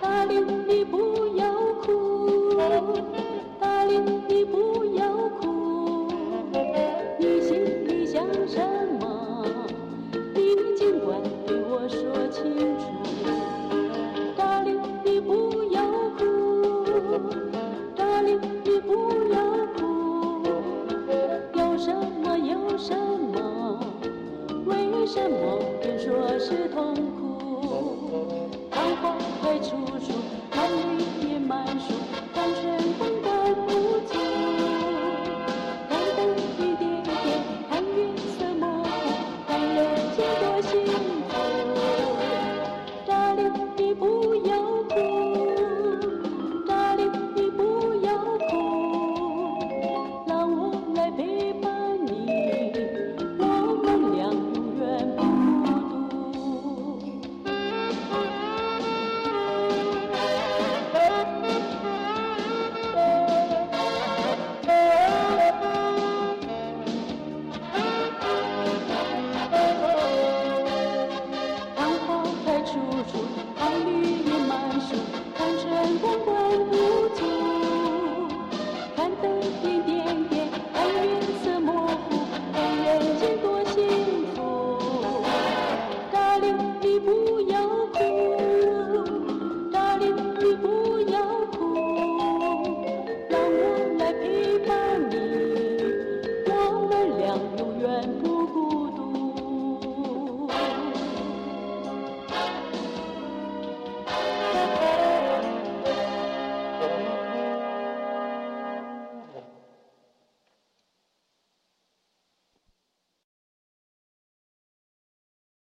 大林你不要哭大林你不要哭。为什么？别说是痛苦。彷徨